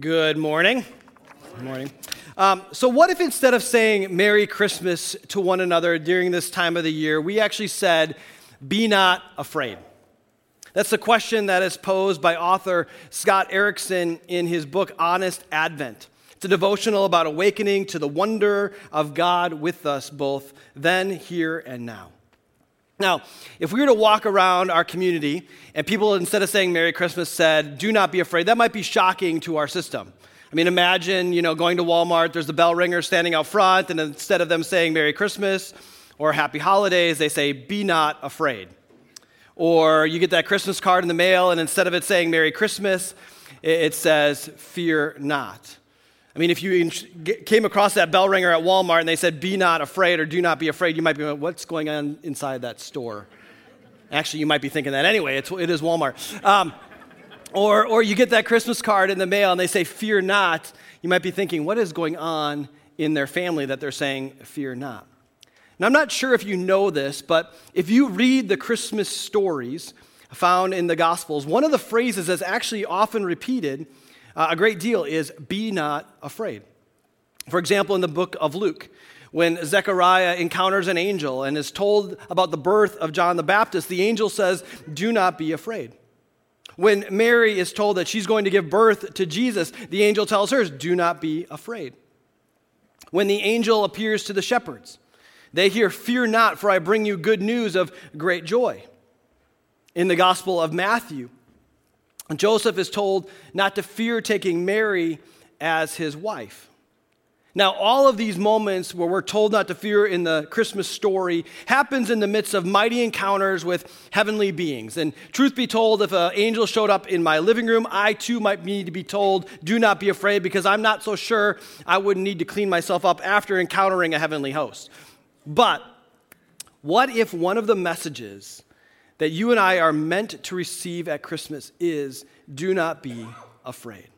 Good morning. Good morning. Um, so, what if instead of saying Merry Christmas to one another during this time of the year, we actually said, Be not afraid? That's the question that is posed by author Scott Erickson in his book, Honest Advent. It's a devotional about awakening to the wonder of God with us both then, here, and now. Now, if we were to walk around our community and people, instead of saying Merry Christmas, said, Do not be afraid, that might be shocking to our system. I mean, imagine, you know, going to Walmart, there's the bell ringer standing out front, and instead of them saying Merry Christmas or Happy Holidays, they say, Be not afraid. Or you get that Christmas card in the mail, and instead of it saying Merry Christmas, it says, Fear not. I mean, if you came across that bell ringer at Walmart and they said, be not afraid or do not be afraid, you might be going, what's going on inside that store? Actually, you might be thinking that anyway. It's, it is Walmart. Um, or, or you get that Christmas card in the mail and they say, fear not. You might be thinking, what is going on in their family that they're saying, fear not? Now, I'm not sure if you know this, but if you read the Christmas stories found in the Gospels, one of the phrases that's actually often repeated uh, a great deal is be not afraid. For example, in the book of Luke, when Zechariah encounters an angel and is told about the birth of John the Baptist, the angel says, Do not be afraid. When Mary is told that she's going to give birth to Jesus, the angel tells her, Do not be afraid. When the angel appears to the shepherds, they hear, Fear not, for I bring you good news of great joy. In the Gospel of Matthew, Joseph is told not to fear taking Mary as his wife. Now, all of these moments where we're told not to fear in the Christmas story happens in the midst of mighty encounters with heavenly beings. And truth be told, if an angel showed up in my living room, I too might need to be told, do not be afraid, because I'm not so sure I wouldn't need to clean myself up after encountering a heavenly host. But what if one of the messages that you and I are meant to receive at Christmas is do not be afraid.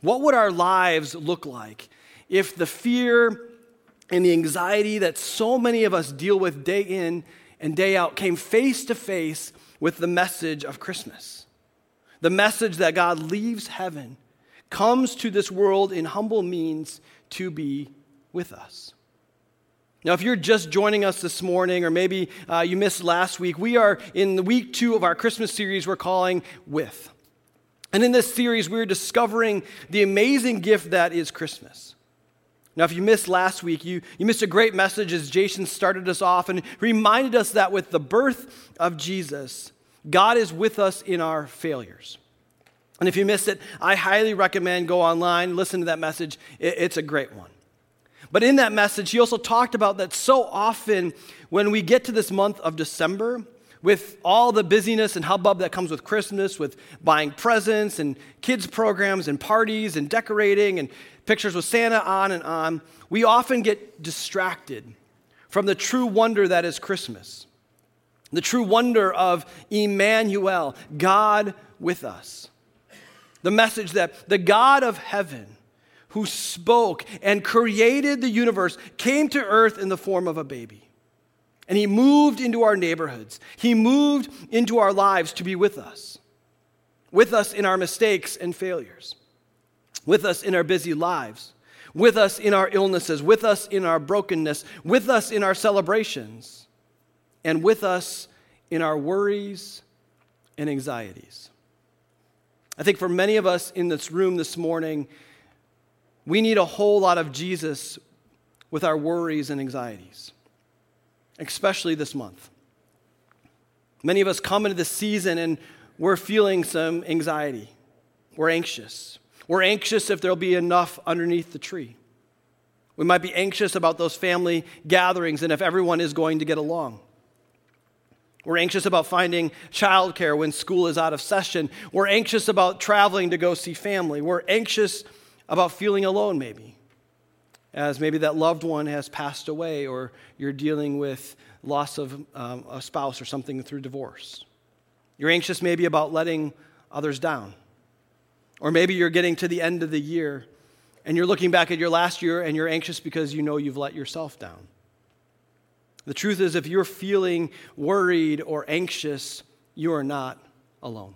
What would our lives look like if the fear and the anxiety that so many of us deal with day in and day out came face to face with the message of Christmas? The message that God leaves heaven, comes to this world in humble means to be with us. Now, if you're just joining us this morning, or maybe uh, you missed last week, we are in the week two of our Christmas series we're calling With. And in this series, we're discovering the amazing gift that is Christmas. Now, if you missed last week, you, you missed a great message as Jason started us off and reminded us that with the birth of Jesus, God is with us in our failures. And if you missed it, I highly recommend go online, listen to that message. It, it's a great one. But in that message, he also talked about that so often when we get to this month of December, with all the busyness and hubbub that comes with Christmas, with buying presents and kids' programs and parties and decorating and pictures with Santa, on and on, we often get distracted from the true wonder that is Christmas. The true wonder of Emmanuel, God with us. The message that the God of heaven who spoke and created the universe, came to earth in the form of a baby. And he moved into our neighborhoods. He moved into our lives to be with us, with us in our mistakes and failures, with us in our busy lives, with us in our illnesses, with us in our brokenness, with us in our celebrations, and with us in our worries and anxieties. I think for many of us in this room this morning, we need a whole lot of Jesus with our worries and anxieties, especially this month. Many of us come into this season and we're feeling some anxiety. We're anxious. We're anxious if there'll be enough underneath the tree. We might be anxious about those family gatherings and if everyone is going to get along. We're anxious about finding childcare when school is out of session. We're anxious about traveling to go see family. We're anxious about feeling alone, maybe, as maybe that loved one has passed away, or you're dealing with loss of um, a spouse or something through divorce. You're anxious maybe about letting others down. Or maybe you're getting to the end of the year and you're looking back at your last year and you're anxious because you know you've let yourself down. The truth is, if you're feeling worried or anxious, you are not alone.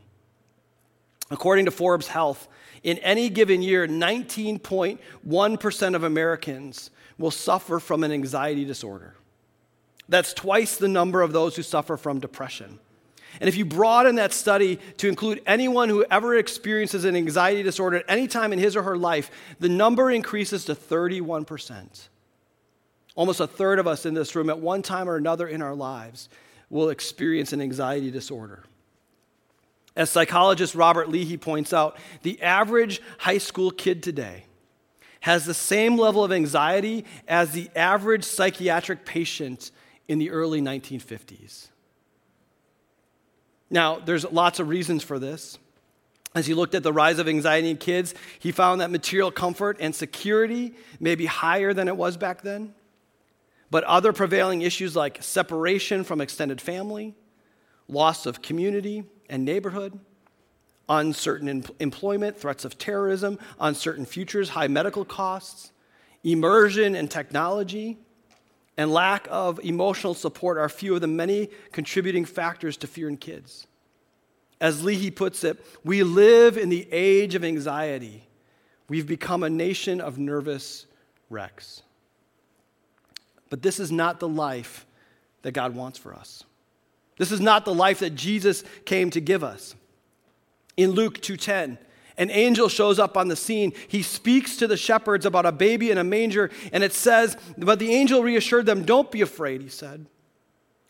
According to Forbes Health, in any given year, 19.1% of Americans will suffer from an anxiety disorder. That's twice the number of those who suffer from depression. And if you broaden that study to include anyone who ever experiences an anxiety disorder at any time in his or her life, the number increases to 31%. Almost a third of us in this room, at one time or another in our lives, will experience an anxiety disorder. As psychologist Robert Leahy points out, the average high school kid today has the same level of anxiety as the average psychiatric patient in the early 1950s. Now, there's lots of reasons for this. As he looked at the rise of anxiety in kids, he found that material comfort and security may be higher than it was back then. But other prevailing issues like separation from extended family, loss of community and neighborhood, uncertain em- employment, threats of terrorism, uncertain futures, high medical costs, immersion in technology, and lack of emotional support are few of the many contributing factors to fear in kids. As Leahy puts it, we live in the age of anxiety. We've become a nation of nervous wrecks. But this is not the life that God wants for us. This is not the life that Jesus came to give us. In Luke 2:10, an angel shows up on the scene. He speaks to the shepherds about a baby in a manger, and it says, But the angel reassured them, Don't be afraid, he said.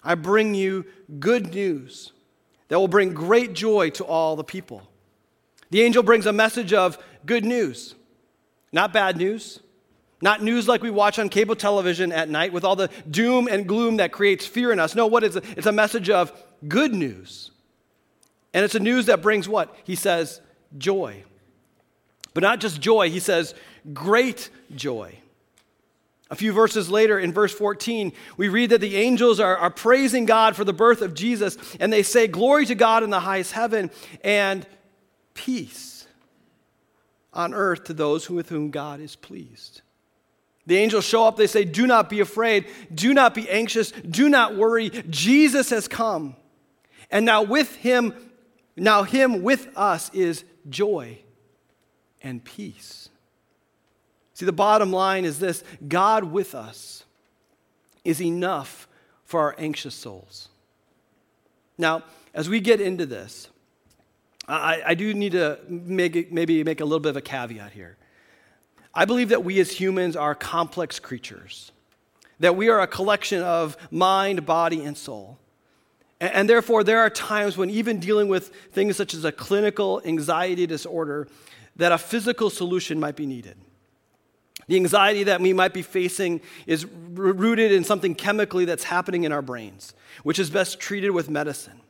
I bring you good news that will bring great joy to all the people. The angel brings a message of good news, not bad news, not news like we watch on cable television at night with all the doom and gloom that creates fear in us. No, what is it? It's a message of good news. And it's a news that brings what? He says, joy. But not just joy, he says, great joy. A few verses later, in verse 14, we read that the angels are, are praising God for the birth of Jesus, and they say, Glory to God in the highest heaven, and peace on earth to those with whom God is pleased. The angels show up, they say, Do not be afraid, do not be anxious, do not worry. Jesus has come. And now with him, now him with us is joy and peace. See, the bottom line is this God with us is enough for our anxious souls. Now, as we get into this, I, I do need to make, maybe make a little bit of a caveat here. I believe that we as humans are complex creatures, that we are a collection of mind, body, and soul. And, therefore, there are times when, even dealing with things such as a clinical anxiety disorder, that a physical solution might be needed. The anxiety that we might be facing is rooted in something chemically that's happening in our brains, which is best treated with medicine.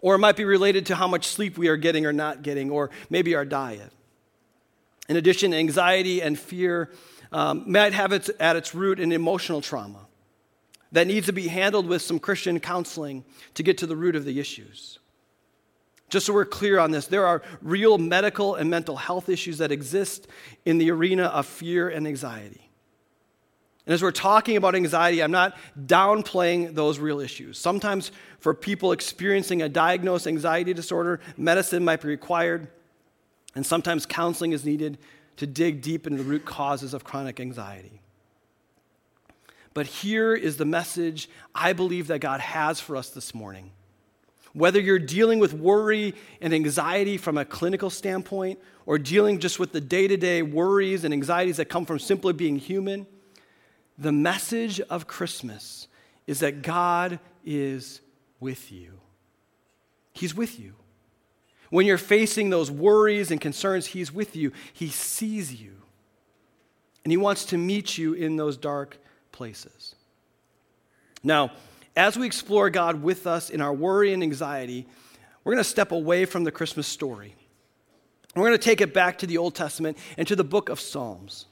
Or it might be related to how much sleep we are getting or not getting, or maybe our diet. In addition, anxiety and fear um, might have its, at its root an emotional trauma that needs to be handled with some Christian counseling to get to the root of the issues. Just so we're clear on this, there are real medical and mental health issues that exist in the arena of fear and anxiety. And as we're talking about anxiety, I'm not downplaying those real issues. Sometimes, for people experiencing a diagnosed anxiety disorder, medicine might be required. And sometimes counseling is needed to dig deep into the root causes of chronic anxiety. But here is the message I believe that God has for us this morning. Whether you're dealing with worry and anxiety from a clinical standpoint, or dealing just with the day to day worries and anxieties that come from simply being human, the message of Christmas is that God is with you. He's with you. When you're facing those worries and concerns, He's with you. He sees you. And He wants to meet you in those dark places. Now, as we explore God with us in our worry and anxiety, we're going to step away from the Christmas story. We're going to take it back to the Old Testament and to the book of Psalms.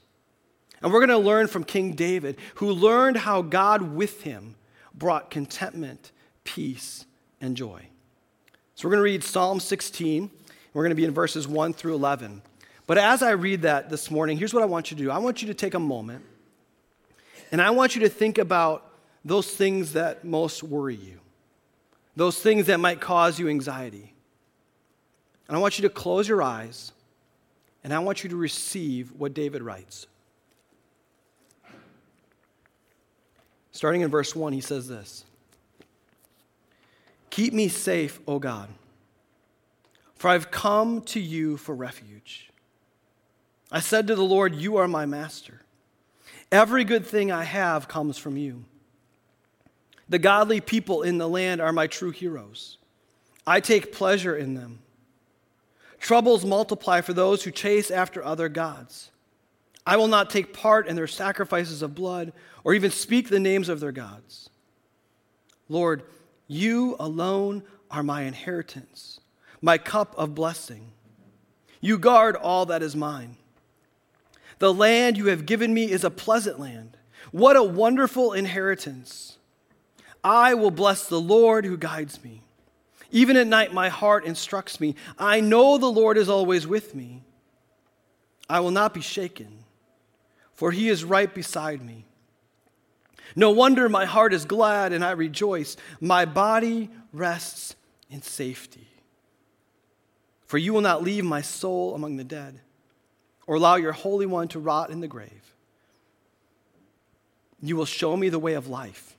And we're going to learn from King David, who learned how God with him brought contentment, peace, and joy. So we're going to read Psalm 16. We're going to be in verses 1 through 11. But as I read that this morning, here's what I want you to do I want you to take a moment and I want you to think about those things that most worry you, those things that might cause you anxiety. And I want you to close your eyes And I want you to receive what David writes. Starting in verse 1, he says this Keep me safe, O God, for I've come to you for refuge. I said to the Lord, You are my master. Every good thing I have comes from you. The godly people in the land are my true heroes. I take pleasure in them. Troubles multiply for those who chase after other gods. I will not take part in their sacrifices of blood or even speak the names of their gods. Lord, you alone are my inheritance, my cup of blessing. You guard all that is mine. The land you have given me is a pleasant land. What a wonderful inheritance. I will bless the Lord who guides me. Even at night, my heart instructs me. I know the Lord is always with me. I will not be shaken, for he is right beside me. No wonder my heart is glad and I rejoice. My body rests in safety. For you will not leave my soul among the dead or allow your Holy One to rot in the grave. You will show me the way of life,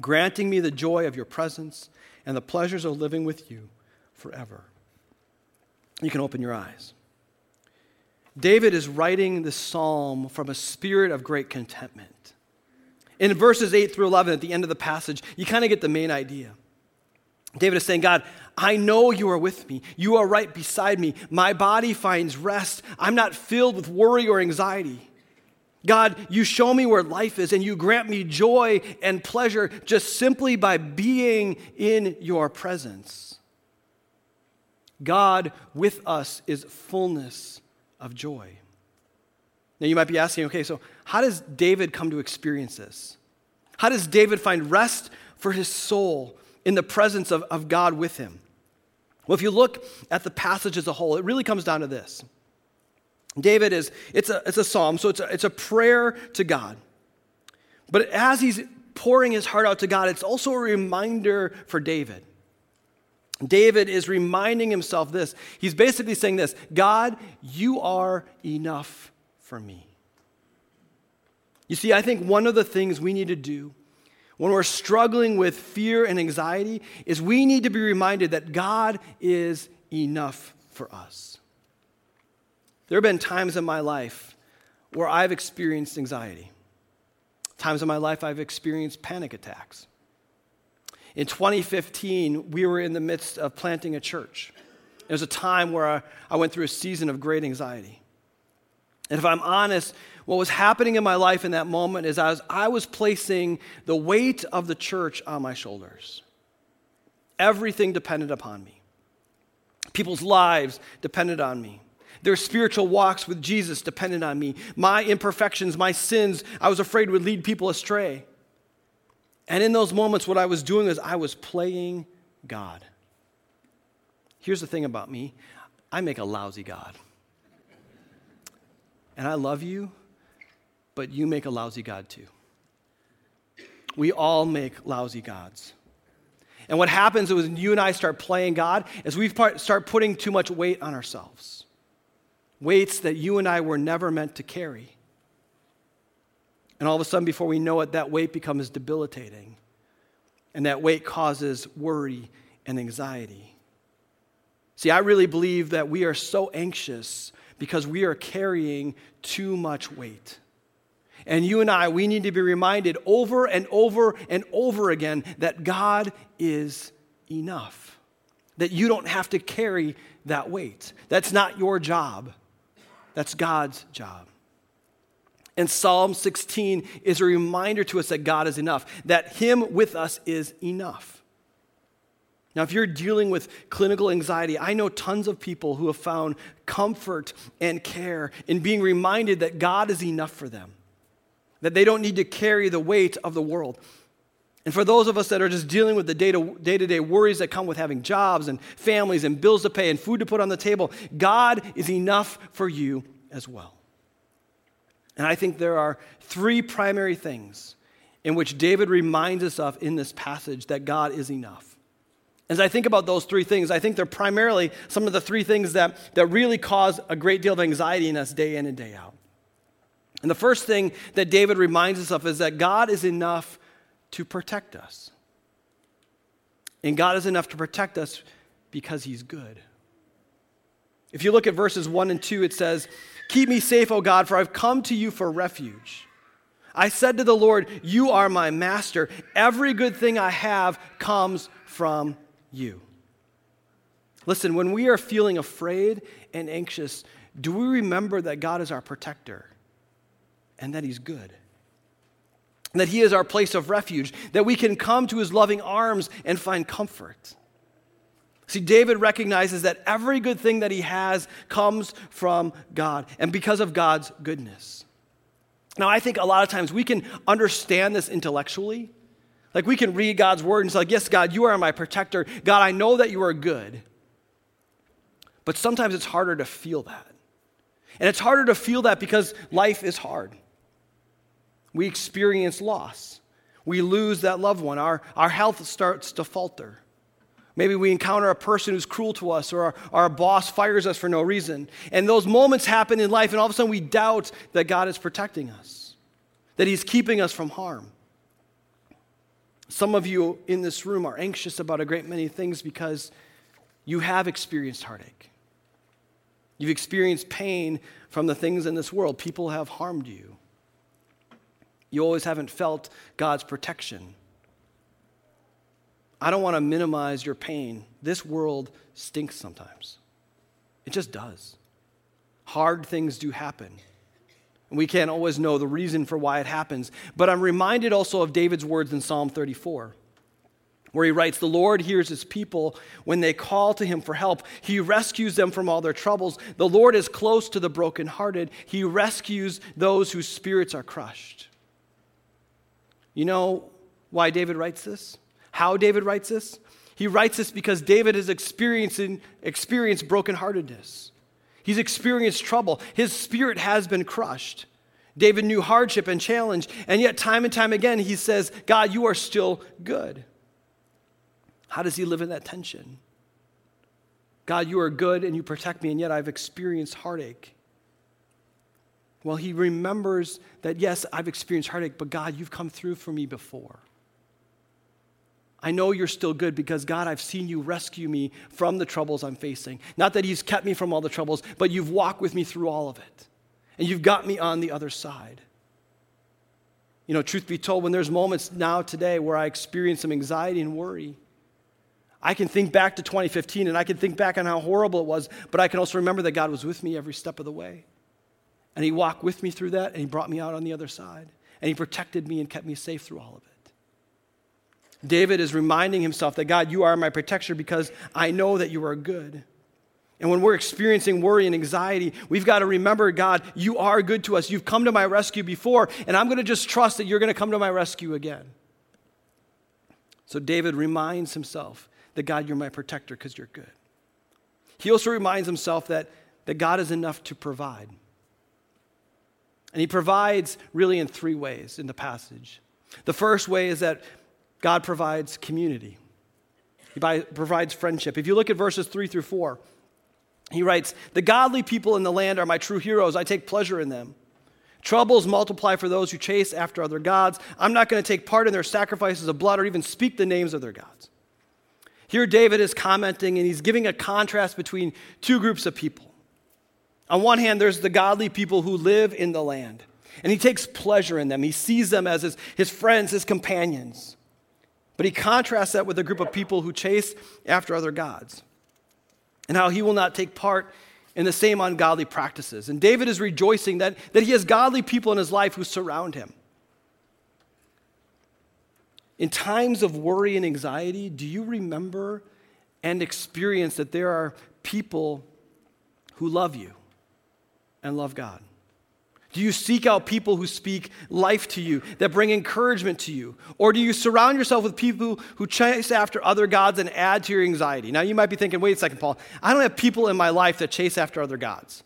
granting me the joy of your presence and the pleasures of living with you forever. You can open your eyes. David is writing this psalm from a spirit of great contentment. In verses 8 through 11, at the end of the passage, you kind of get the main idea. David is saying, God, I know you are with me. You are right beside me. My body finds rest. I'm not filled with worry or anxiety. God, you show me where life is and you grant me joy and pleasure just simply by being in your presence. God with us is fullness of joy. Now you might be asking, okay, so how does David come to experience this? How does David find rest for his soul in the presence of, of God with him? Well, if you look at the passage as a whole, it really comes down to this. David is, it's a, it's a psalm, so it's a, it's a prayer to God. But as he's pouring his heart out to God, it's also a reminder for David. David is reminding himself this. He's basically saying this God, you are enough for me. You see, I think one of the things we need to do when we're struggling with fear and anxiety is we need to be reminded that God is enough for us. There have been times in my life where I've experienced anxiety, times in my life I've experienced panic attacks. In 2015, we were in the midst of planting a church. It was a time where I went through a season of great anxiety. And if I'm honest, what was happening in my life in that moment is I was, I was placing the weight of the church on my shoulders. Everything depended upon me. People's lives depended on me. Their spiritual walks with Jesus depended on me. My imperfections, my sins, I was afraid would lead people astray. And in those moments, what I was doing is I was playing God. Here's the thing about me I make a lousy God. And I love you, but you make a lousy God too. We all make lousy gods. And what happens is when you and I start playing God is we start putting too much weight on ourselves. Weights that you and I were never meant to carry. And all of a sudden, before we know it, that weight becomes debilitating. And that weight causes worry and anxiety. See, I really believe that we are so anxious because we are carrying too much weight. And you and I, we need to be reminded over and over and over again that God is enough. That you don't have to carry that weight. That's not your job, that's God's job. And Psalm 16 is a reminder to us that God is enough, that Him with us is enough. Now, if you're dealing with clinical anxiety, I know tons of people who have found comfort and care in being reminded that God is enough for them that they don't need to carry the weight of the world. And for those of us that are just dealing with the day to day worries that come with having jobs and families and bills to pay and food to put on the table, God is enough for you as well. And I think there are three primary things in which David reminds us of in this passage that God is enough. As I think about those three things, I think they're primarily some of the three things that, that really cause a great deal of anxiety in us day in and day out. And the first thing that David reminds us of is that God is enough to protect us. And God is enough to protect us because he's good. If you look at verses 1 and 2, it says, Keep me safe, O God, for I've come to you for refuge. I said to the Lord, You are my master. Every good thing I have comes from you. Listen, when we are feeling afraid and anxious, do we remember that God is our protector and that He's good? That He is our place of refuge, that we can come to His loving arms and find comfort. See, David recognizes that every good thing that he has comes from God and because of God's goodness. Now, I think a lot of times we can understand this intellectually. Like we can read God's word and say, like, yes, God, you are my protector. God, I know that you are good. But sometimes it's harder to feel that. And it's harder to feel that because life is hard. We experience loss. We lose that loved one. Our, our health starts to falter. Maybe we encounter a person who's cruel to us, or our, our, boss fires us for no reason. And those moments happen in life, and all of a sudden we doubt that God is protecting us, that He's keeping us from harm. Some of you in this room are anxious about a great many things because you have experienced heartache. You've experienced pain from the things in this world. People have harmed you. You always haven't felt God's protection. I don't want to minimize your pain. This world stinks sometimes. It just does. Hard things do happen. And we can't always know the reason for why it happens. But I'm reminded also of David's words in Psalm 34, where he writes, The Lord hears his people when they call to him for help. He rescues them from all their troubles. The Lord is close to the brokenhearted. He rescues those whose spirits are crushed. You know why David writes this? How David writes this? He writes this because David has experiencing, experienced brokenheartedness. He's experienced trouble. His spirit has been crushed. David knew hardship and challenge, and yet, time and time again, he says, God, you are still good. How does he live in that tension? God, you are good and you protect me, and yet I've experienced heartache. Well, he remembers that, yes, I've experienced heartache, but God, you've come through for me before. I know you're still good because, God, I've seen you rescue me from the troubles I'm facing. Not that He's kept me from all the troubles, but you've walked with me through all of it. And you've got me on the other side. You know, truth be told, when there's moments now today where I experience some anxiety and worry, I can think back to 2015 and I can think back on how horrible it was, but I can also remember that God was with me every step of the way. And He walked with me through that and He brought me out on the other side. And He protected me and kept me safe through all of it. David is reminding himself that God, you are my protector because I know that you are good. And when we're experiencing worry and anxiety, we've got to remember, God, you are good to us. You've come to my rescue before, and I'm going to just trust that you're going to come to my rescue again. So David reminds himself that, God, you're my protector because you're good. He also reminds himself that, that God is enough to provide. And he provides really in three ways in the passage. The first way is that God provides community, He provides friendship. If you look at verses three through four, he writes, The godly people in the land are my true heroes. I take pleasure in them. Troubles multiply for those who chase after other gods. I'm not going to take part in their sacrifices of blood or even speak the names of their gods. Here, David is commenting and he's giving a contrast between two groups of people. On one hand, there's the godly people who live in the land, and he takes pleasure in them. He sees them as his, his friends, his companions. But he contrasts that with a group of people who chase after other gods and how he will not take part in the same ungodly practices. And David is rejoicing that, that he has godly people in his life who surround him. In times of worry and anxiety, do you remember and experience that there are people who love you and love God? Do you seek out people who speak life to you, that bring encouragement to you? Or do you surround yourself with people who chase after other gods and add to your anxiety? Now, you might be thinking, wait a second, Paul, I don't have people in my life that chase after other gods.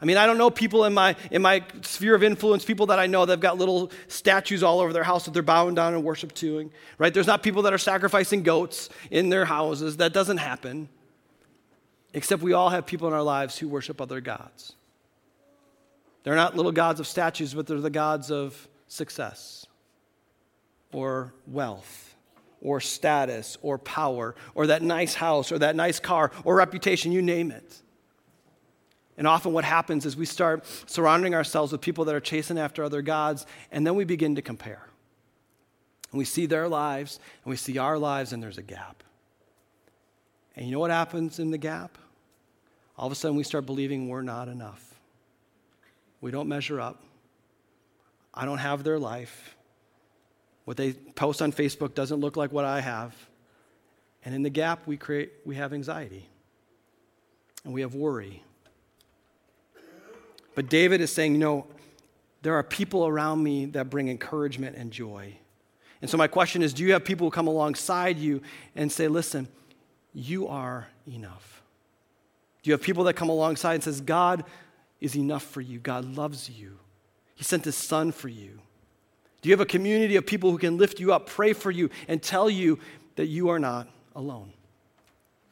I mean, I don't know people in my, in my sphere of influence, people that I know that have got little statues all over their house that they're bowing down and worship to, right? There's not people that are sacrificing goats in their houses. That doesn't happen. Except we all have people in our lives who worship other gods. They're not little gods of statues, but they're the gods of success or wealth or status or power or that nice house or that nice car or reputation, you name it. And often what happens is we start surrounding ourselves with people that are chasing after other gods, and then we begin to compare. And we see their lives, and we see our lives, and there's a gap. And you know what happens in the gap? All of a sudden, we start believing we're not enough. We don't measure up. I don't have their life. What they post on Facebook doesn't look like what I have. And in the gap, we create, we have anxiety and we have worry but David is saying, you know, there are people around me that bring encouragement and joy. And so my question is, do you have people who come alongside you and say, listen, you are enough? Do you have people that come alongside and says, God is enough for you. God loves you. He sent his son for you. Do you have a community of people who can lift you up, pray for you, and tell you that you are not alone?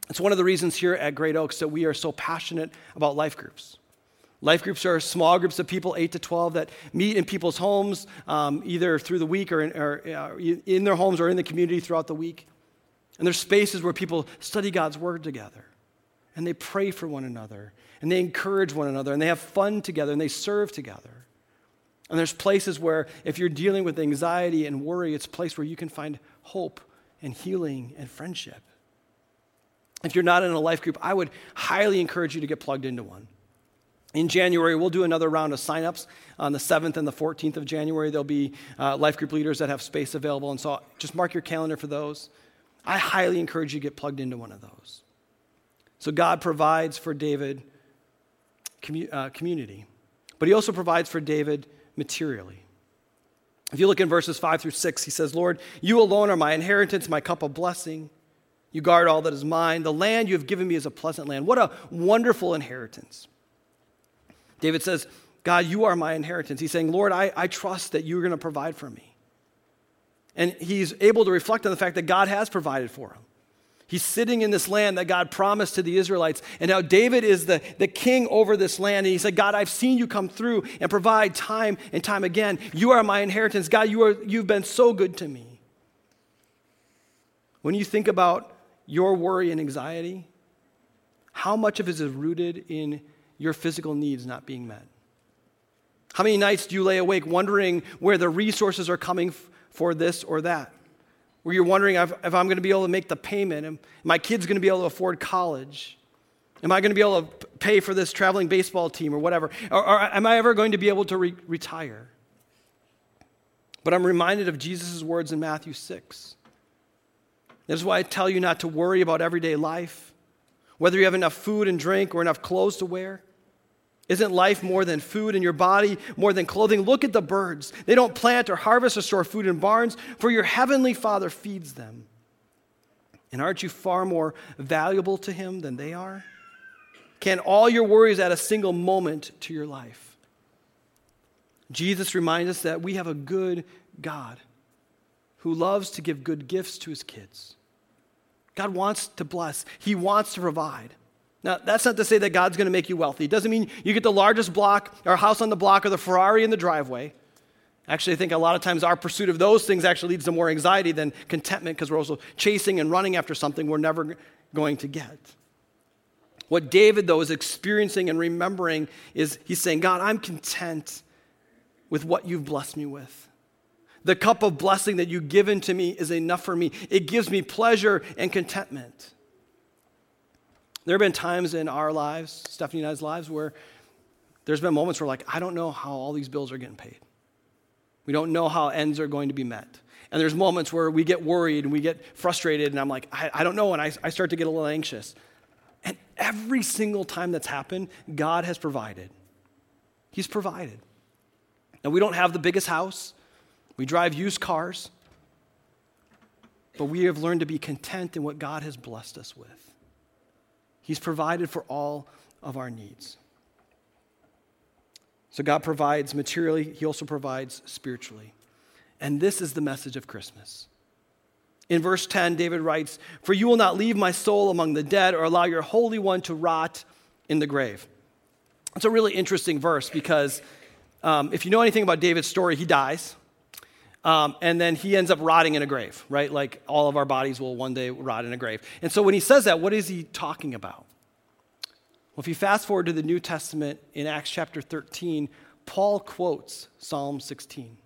It's one of the reasons here at Great Oaks that we are so passionate about life groups. Life groups are small groups of people, 8 to 12, that meet in people's homes, um, either through the week or in, or uh, in their homes or in the community throughout the week. And there's spaces where people study God's Word together. And they pray for one another. And they encourage one another. And they have fun together. And they serve together. And there's places where, if you're dealing with anxiety and worry, it's a place where you can find hope and healing and friendship. If you're not in a life group, I would highly encourage you to get plugged into one. In January, we'll do another round of signups. On the 7th and the 14th of January, there'll be uh, life group leaders that have space available. And so just mark your calendar for those. I highly encourage you to get plugged into one of those. So God provides for David commu- uh, community, but he also provides for David materially. If you look in verses 5 through 6, he says, Lord, you alone are my inheritance, my cup of blessing. You guard all that is mine. The land you have given me is a pleasant land. What a wonderful inheritance. David says, God, you are my inheritance. He's saying, Lord, I, I trust that you're going to provide for me. And he's able to reflect on the fact that God has provided for him. He's sitting in this land that God promised to the Israelites. And now David is the, the king over this land. And he said, God, I've seen you come through and provide time and time again. You are my inheritance. God, you are, you've been so good to me. When you think about your worry and anxiety, how much of it is rooted in your physical needs not being met? How many nights do you lay awake wondering where the resources are coming f- for this or that? Where you're wondering if, I'm going to be able to make the payment? Am my kid's going to be able to afford college? Am I going to be able to pay for this traveling baseball team or whatever? Or, or am I ever going to be able to re- retire? But I'm reminded of Jesus' words in Matthew 6. This is why I tell you not to worry about everyday life, whether you have enough food and drink or enough clothes to wear. Isn't life more than food and your body more than clothing? Look at the birds. They don't plant or harvest or store food in barns, for your heavenly Father feeds them. And aren't you far more valuable to Him than they are? Can all your worries add a single moment to your life? Jesus reminds us that we have a good God who loves to give good gifts to His kids. God wants to bless, He wants to provide. Now, that's not to say that God's going to make you wealthy. It doesn't mean you get the largest block or house on the block or the Ferrari in the driveway. Actually, I think a lot of times our pursuit of those things actually leads to more anxiety than contentment because we're also chasing and running after something we're never going to get. What David, though, is experiencing and remembering is he's saying, God, I'm content with what you've blessed me with. The cup of blessing that you've given to me is enough for me. It gives me pleasure and contentment. There have been times in our lives, Stephanie and I's lives, where there's been moments where, like, I don't know how all these bills are getting paid. We don't know how ends are going to be met. And there's moments where we get worried and we get frustrated, and I'm like, I, I don't know, and I, I start to get a little anxious. And every single time that's happened, God has provided. He's provided. Now, we don't have the biggest house, we drive used cars, but we have learned to be content in what God has blessed us with. He's provided for all of our needs. So God provides materially, He also provides spiritually. And this is the message of Christmas. In verse 10, David writes, For you will not leave my soul among the dead or allow your Holy One to rot in the grave. It's a really interesting verse because um, if you know anything about David's story, he dies. Um, and then he ends up rotting in a grave, right? Like all of our bodies will one day rot in a grave. And so when he says that, what is he talking about? Well, if you fast forward to the New Testament in Acts chapter 13, Paul quotes Psalm 16.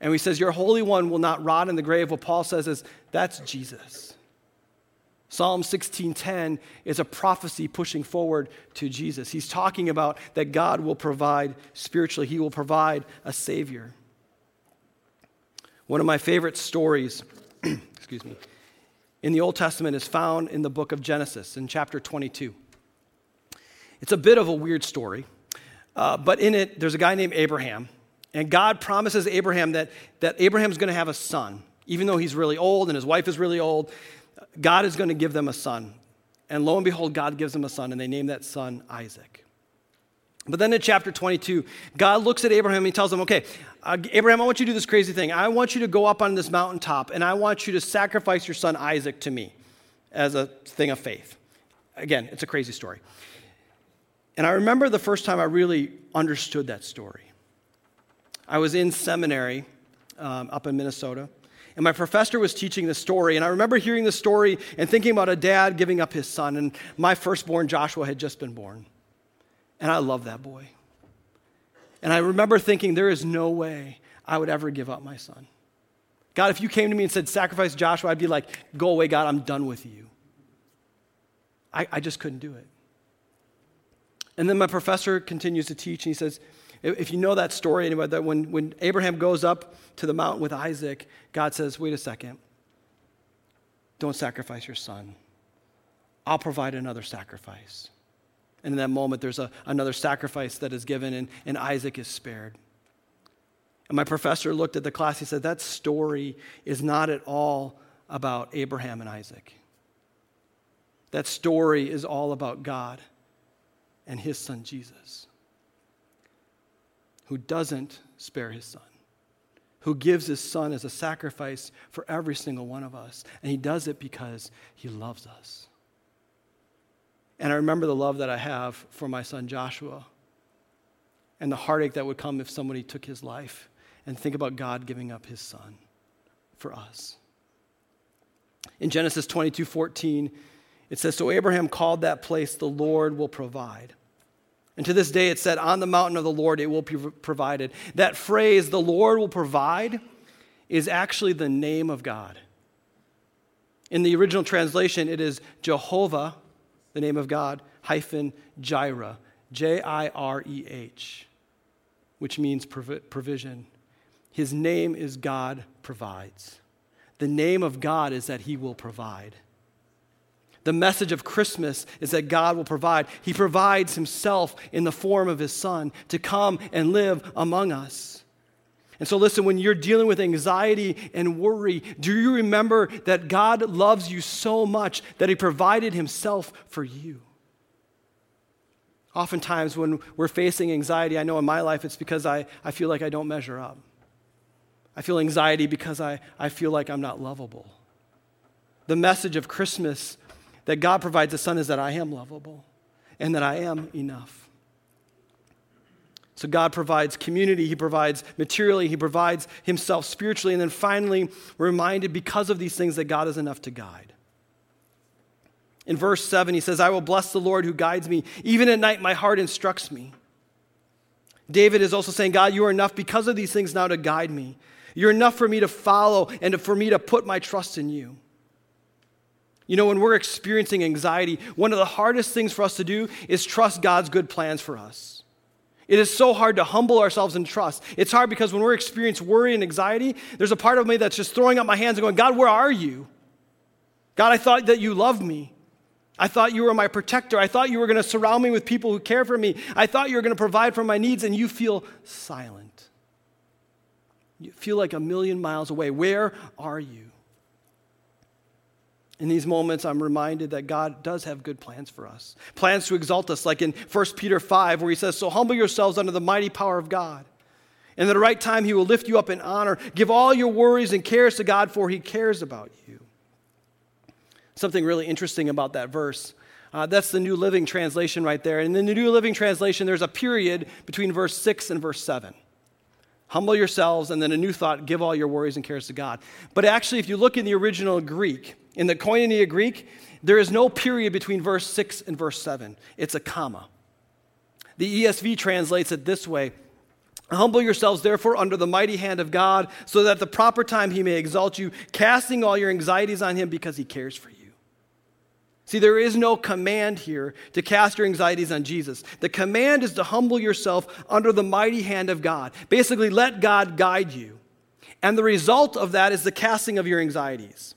And he says, Your Holy One will not rot in the grave. What Paul says is, That's Jesus. Psalm 16:10 is a prophecy pushing forward to Jesus. He's talking about that God will provide spiritually, He will provide a Savior. One of my favorite stories, excuse me, in the Old Testament is found in the book of Genesis in chapter 22. It's a bit of a weird story, uh, but in it, there's a guy named Abraham, and God promises Abraham that, that Abraham's going to have a son, even though he's really old and his wife is really old. God is going to give them a son. And lo and behold, God gives them a son, and they name that son Isaac. But then in chapter 22, God looks at Abraham and he tells him, Okay, uh, Abraham, I want you to do this crazy thing. I want you to go up on this mountaintop and I want you to sacrifice your son Isaac to me as a thing of faith. Again, it's a crazy story. And I remember the first time I really understood that story. I was in seminary um, up in Minnesota, and my professor was teaching the story. And I remember hearing the story and thinking about a dad giving up his son. And my firstborn, Joshua, had just been born. And I love that boy. And I remember thinking, there is no way I would ever give up my son. God, if you came to me and said, sacrifice Joshua, I'd be like, go away, God, I'm done with you. I, I just couldn't do it. And then my professor continues to teach, and he says, if you know that story, anybody that when, when Abraham goes up to the mountain with Isaac, God says, wait a second, don't sacrifice your son. I'll provide another sacrifice. And in that moment, there's a, another sacrifice that is given, and, and Isaac is spared. And my professor looked at the class. He said, That story is not at all about Abraham and Isaac. That story is all about God and his son Jesus, who doesn't spare his son, who gives his son as a sacrifice for every single one of us. And he does it because he loves us. And I remember the love that I have for my son Joshua and the heartache that would come if somebody took his life and think about God giving up his son for us. In Genesis 22 14, it says, So Abraham called that place, the Lord will provide. And to this day, it said, On the mountain of the Lord it will be provided. That phrase, the Lord will provide, is actually the name of God. In the original translation, it is Jehovah, the name of God, hyphen Jireh, J I R E H, which means provision. His name is God provides. The name of God is that He will provide. The message of Christmas is that God will provide. He provides Himself in the form of His Son to come and live among us. And so, listen, when you're dealing with anxiety and worry, do you remember that God loves you so much that He provided Himself for you? Oftentimes, when we're facing anxiety, I know in my life it's because I, I feel like I don't measure up. I feel anxiety because I, I feel like I'm not lovable. The message of Christmas that God provides a son is that I am lovable and that I am enough. So God provides community, He provides materially, He provides Himself spiritually, and then finally, we're reminded because of these things that God is enough to guide. In verse 7, he says, I will bless the Lord who guides me. Even at night, my heart instructs me. David is also saying, God, you are enough because of these things now to guide me. You're enough for me to follow and for me to put my trust in you. You know, when we're experiencing anxiety, one of the hardest things for us to do is trust God's good plans for us. It is so hard to humble ourselves and trust. It's hard because when we're experiencing worry and anxiety, there's a part of me that's just throwing up my hands and going, God, where are you? God, I thought that you loved me. I thought you were my protector. I thought you were going to surround me with people who care for me. I thought you were going to provide for my needs, and you feel silent. You feel like a million miles away. Where are you? In these moments, I'm reminded that God does have good plans for us. Plans to exalt us, like in 1 Peter 5, where he says, So humble yourselves under the mighty power of God. And at the right time, he will lift you up in honor. Give all your worries and cares to God, for he cares about you. Something really interesting about that verse. Uh, that's the New Living Translation right there. And in the New Living Translation, there's a period between verse 6 and verse 7. Humble yourselves, and then a new thought, give all your worries and cares to God. But actually, if you look in the original Greek, in the Koine Greek, there is no period between verse 6 and verse 7. It's a comma. The ESV translates it this way Humble yourselves, therefore, under the mighty hand of God, so that at the proper time he may exalt you, casting all your anxieties on him because he cares for you. See, there is no command here to cast your anxieties on Jesus. The command is to humble yourself under the mighty hand of God. Basically, let God guide you. And the result of that is the casting of your anxieties.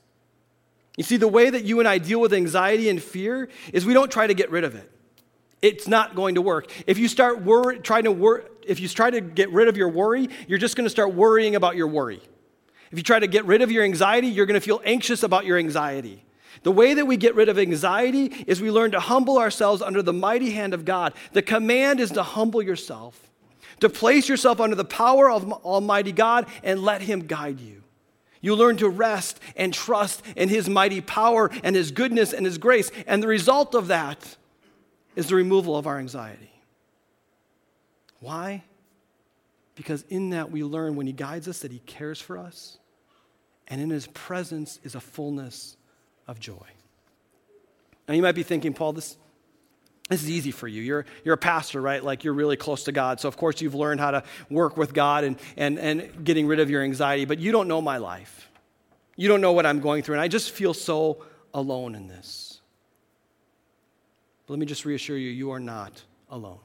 You see, the way that you and I deal with anxiety and fear is we don't try to get rid of it. It's not going to work. If you start wor- trying to wor- if you try to get rid of your worry, you're just going to start worrying about your worry. If you try to get rid of your anxiety, you're going to feel anxious about your anxiety. The way that we get rid of anxiety is we learn to humble ourselves under the mighty hand of God. The command is to humble yourself, to place yourself under the power of Almighty God and let Him guide you. You learn to rest and trust in His mighty power and His goodness and His grace. And the result of that is the removal of our anxiety. Why? Because in that we learn when He guides us that He cares for us, and in His presence is a fullness of joy. Now you might be thinking, Paul, this, this is easy for you. You're, you're a pastor, right? Like you're really close to God. So, of course, you've learned how to work with God and, and, and getting rid of your anxiety, but you don't know my life. You don't know what I'm going through. And I just feel so alone in this. But let me just reassure you, you are not alone.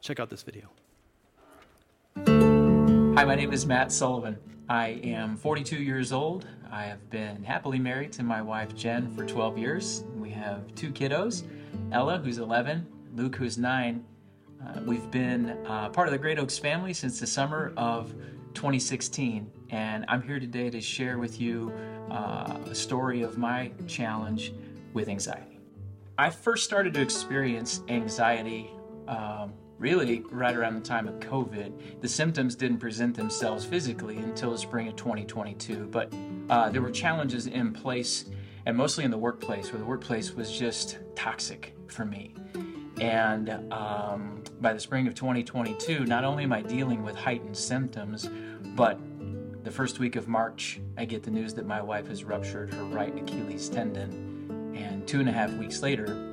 Check out this video. Hi, my name is Matt Sullivan. I am 42 years old. I have been happily married to my wife Jen for 12 years. We have two kiddos Ella, who's 11, Luke, who's 9. Uh, we've been uh, part of the Great Oaks family since the summer of 2016, and I'm here today to share with you uh, a story of my challenge with anxiety. I first started to experience anxiety um, really right around the time of COVID. The symptoms didn't present themselves physically until the spring of 2022, but uh, there were challenges in place and mostly in the workplace, where the workplace was just toxic for me. And um, by the spring of 2022, not only am I dealing with heightened symptoms, but the first week of March, I get the news that my wife has ruptured her right Achilles tendon. And two and a half weeks later,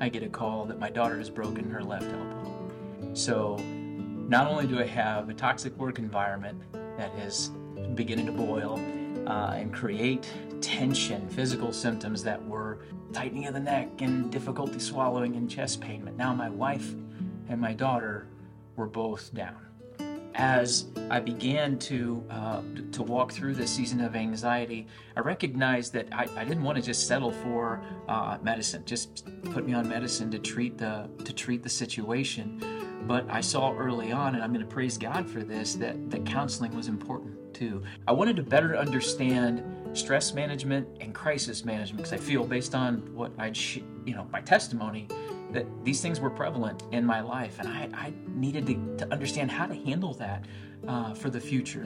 I get a call that my daughter has broken her left elbow. So, not only do I have a toxic work environment that is beginning to boil uh, and create tension, physical symptoms that were tightening of the neck and difficulty swallowing and chest pain. But now my wife and my daughter were both down. As I began to uh, to walk through this season of anxiety, I recognized that I, I didn't want to just settle for uh, medicine, just put me on medicine to treat the to treat the situation. But I saw early on, and I'm going to praise God for this, that that counseling was important too. I wanted to better understand stress management and crisis management because I feel based on what I'd, sh- you know, my testimony, that these things were prevalent in my life, and I, I needed to, to, understand how to handle that uh, for the future.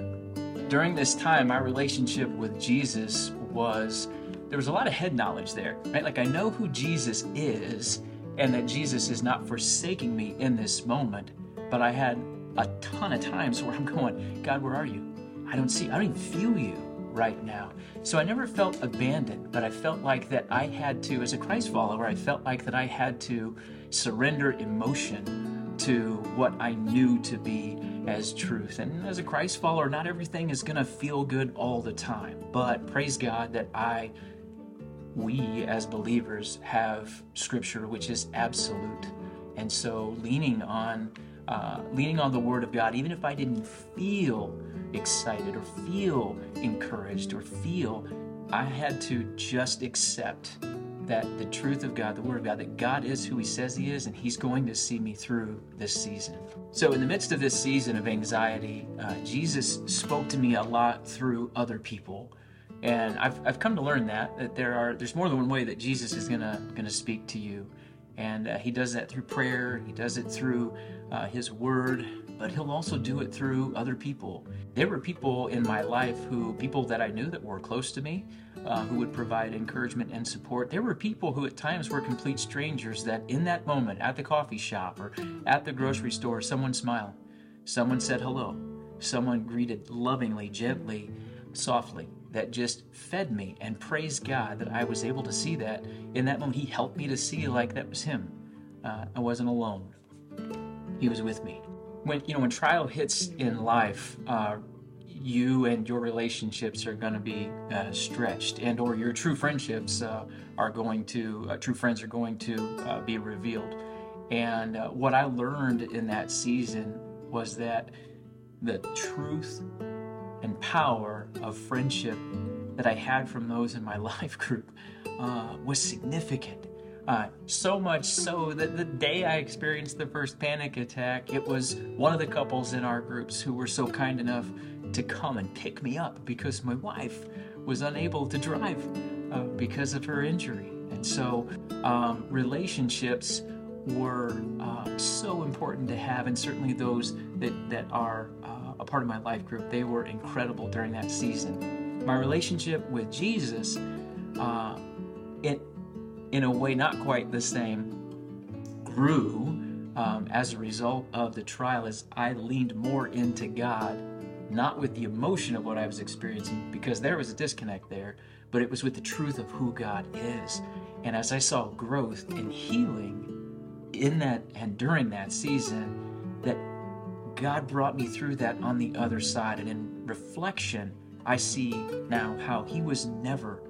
During this time, my relationship with Jesus was there was a lot of head knowledge there, right? Like I know who Jesus is, and that Jesus is not forsaking me in this moment, but I had a ton of times where I'm going, God, where are you? I don't see, I don't even feel you right now. So I never felt abandoned, but I felt like that I had to, as a Christ follower, I felt like that I had to surrender emotion to what I knew to be as truth. And as a Christ follower, not everything is going to feel good all the time, but praise God that I, we as believers have scripture which is absolute. And so leaning on, uh, leaning on the Word of God, even if I didn't feel excited or feel encouraged or feel, I had to just accept that the truth of God, the Word of God, that God is who He says He is, and He's going to see me through this season. So, in the midst of this season of anxiety, uh, Jesus spoke to me a lot through other people And I've, I've come to learn that that there are there's more than one way that Jesus is gonna gonna speak to you, and uh, he does that through prayer. He does it through uh, his word, but he'll also do it through other people. There were people in my life who people that I knew that were close to me, uh, who would provide encouragement and support. There were people who at times were complete strangers that in that moment at the coffee shop or at the grocery store, someone smiled, someone said hello, someone greeted lovingly, gently, softly that just fed me and praised God that I was able to see that in that moment. He helped me to see like that was Him. Uh, I wasn't alone. He was with me. When you know when trial hits in life, uh, you and your relationships are going to be uh, stretched, and or your true friendships uh, are going to uh, true friends are going to uh, be revealed. And what I learned in that season was that the truth and power of friendship that I had from those in my life group uh, was significant. Uh, so much so that the day I experienced the first panic attack, it was one of the couples in our groups who were so kind enough to come and pick me up because my wife was unable to drive uh, because of her injury. And so um, relationships were uh, so important to have, and certainly those that, that are a part of my life group. They were incredible during that season. My relationship with Jesus, uh, it, in a way not quite the same, grew um, as a result of the trial as I leaned more into God, not with the emotion of what I was experiencing, because there was a disconnect there, but it was with the truth of who God is. And as I saw growth and healing in that and during that season, that God brought me through that on the other side. And in reflection, I see now how He was never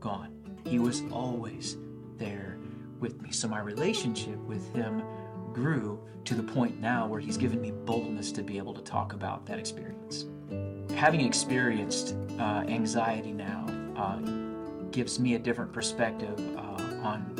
gone, He was always there with me. So my relationship with Him grew to the point now where He's given me boldness to be able to talk about that experience. Having experienced uh, anxiety now uh, gives me a different perspective uh, on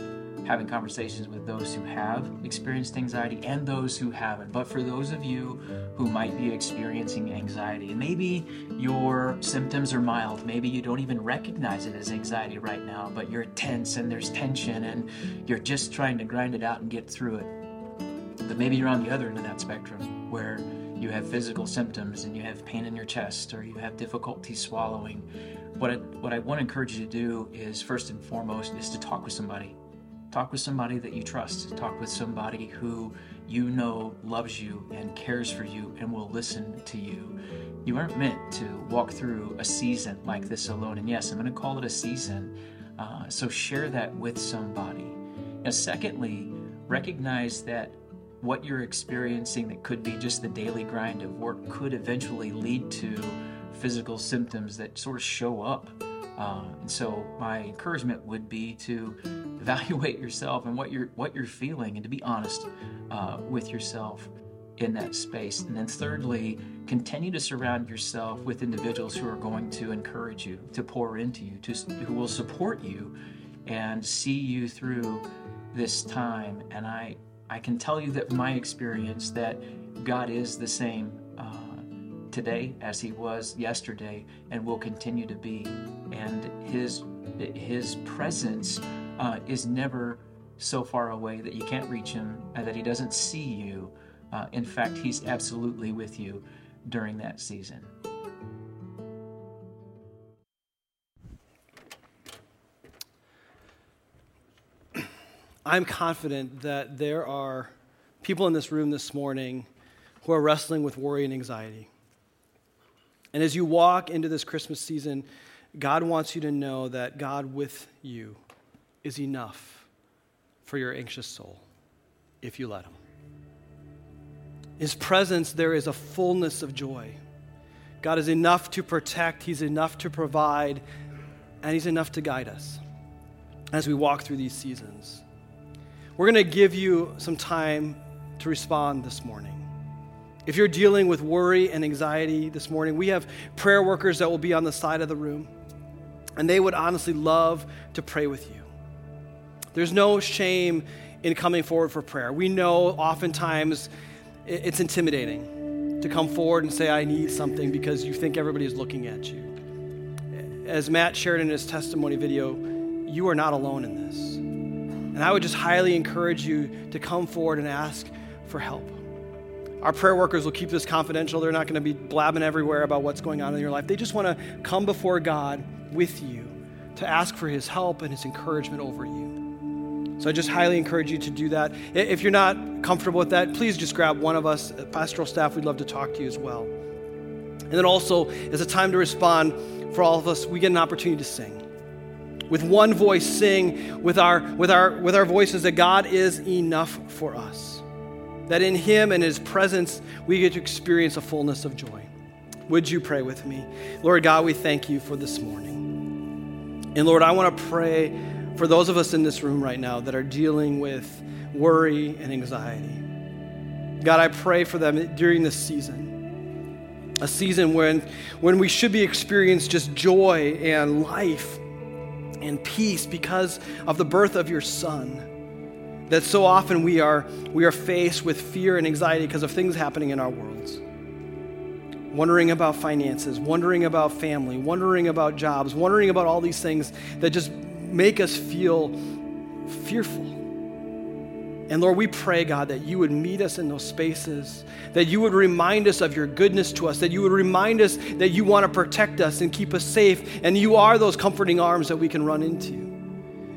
having conversations with those who have experienced anxiety and those who haven't. But for those of you who might be experiencing anxiety, and maybe your symptoms are mild, maybe you don't even recognize it as anxiety right now, but you're tense and there's tension and you're just trying to grind it out and get through it. But maybe you're on the other end of that spectrum where you have physical symptoms and you have pain in your chest or you have difficulty swallowing. What I, what I want to encourage you to do is first and foremost is to talk with somebody Talk with somebody that you trust. Talk with somebody who you know loves you and cares for you and will listen to you. You aren't meant to walk through a season like this alone. And yes, I'm going to call it a season. Uh, so share that with somebody. And secondly, recognize that what you're experiencing that could be just the daily grind of work could eventually lead to physical symptoms that sort of show up uh, and so my encouragement would be to evaluate yourself and what you're what you're feeling, and to be honest uh, with yourself in that space. And then thirdly, continue to surround yourself with individuals who are going to encourage you, to pour into you, to who will support you, and see you through this time. And I I can tell you that my experience that God is the same today as he was yesterday and will continue to be. And his his presence uh, is never so far away that you can't reach him and that he doesn't see you. Uh, in fact, he's absolutely with you during that season. I'm confident that there are people in this room this morning who are wrestling with worry and anxiety. And as you walk into this Christmas season, God wants you to know that God with you is enough for your anxious soul if you let Him. His presence, there is a fullness of joy. God is enough to protect, He's enough to provide, and He's enough to guide us as we walk through these seasons. We're going to give you some time to respond this morning. If you're dealing with worry and anxiety this morning, we have prayer workers that will be on the side of the room, and they would honestly love to pray with you. There's no shame in coming forward for prayer. We know oftentimes it's intimidating to come forward and say, I need something because you think everybody is looking at you. as Matt shared in his testimony video, you are not alone in this. And I would just highly encourage you to come forward and ask for help. Our prayer workers will keep this confidential. They're not going to be blabbing everywhere about what's going on in your life. They just want to come before God with you to ask for his help and his encouragement over you. So I just highly encourage you to do that. If you're not comfortable with that, please just grab one of us, uh, pastoral staff. We'd love to talk to you as well. And then also, as a time to respond for all of us, we get an opportunity to sing with one voice sing with our, with our, with our voices that God is enough for us. That in Him and His presence, we get to experience a fullness of joy. Would you pray with me? Lord God, we thank you for this morning. And Lord, I want to pray for those of us in this room right now that are dealing with worry and anxiety. God, I pray for them during this season. A season when, when we should be experiencing just joy and life and peace because of the birth of your son. That so often we are, we are faced with fear and anxiety because of things happening in our worlds. Wondering about finances, wondering about family, wondering about jobs, wondering about all these things that just make us feel fearful. And Lord, we pray, God, that you would meet us in those spaces, that you would remind us of your goodness to us, that you would remind us that you want to protect us and keep us safe, and you are those comforting arms that we can run into.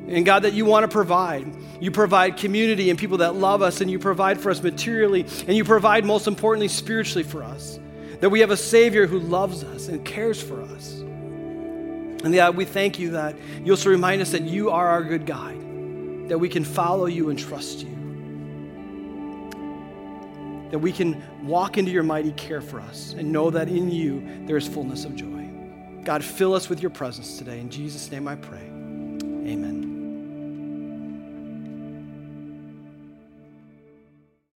And God, that you want to provide. You provide community and people that love us, and you provide for us materially, and you provide, most importantly, spiritually for us. That we have a Savior who loves us and cares for us. And God, we thank you that you also remind us that you are our good guide, that we can follow you and trust you that we can walk into your mighty care for us and know that in you there is fullness of joy. God, fill us with your presence today. In Jesus' name I pray. Amen.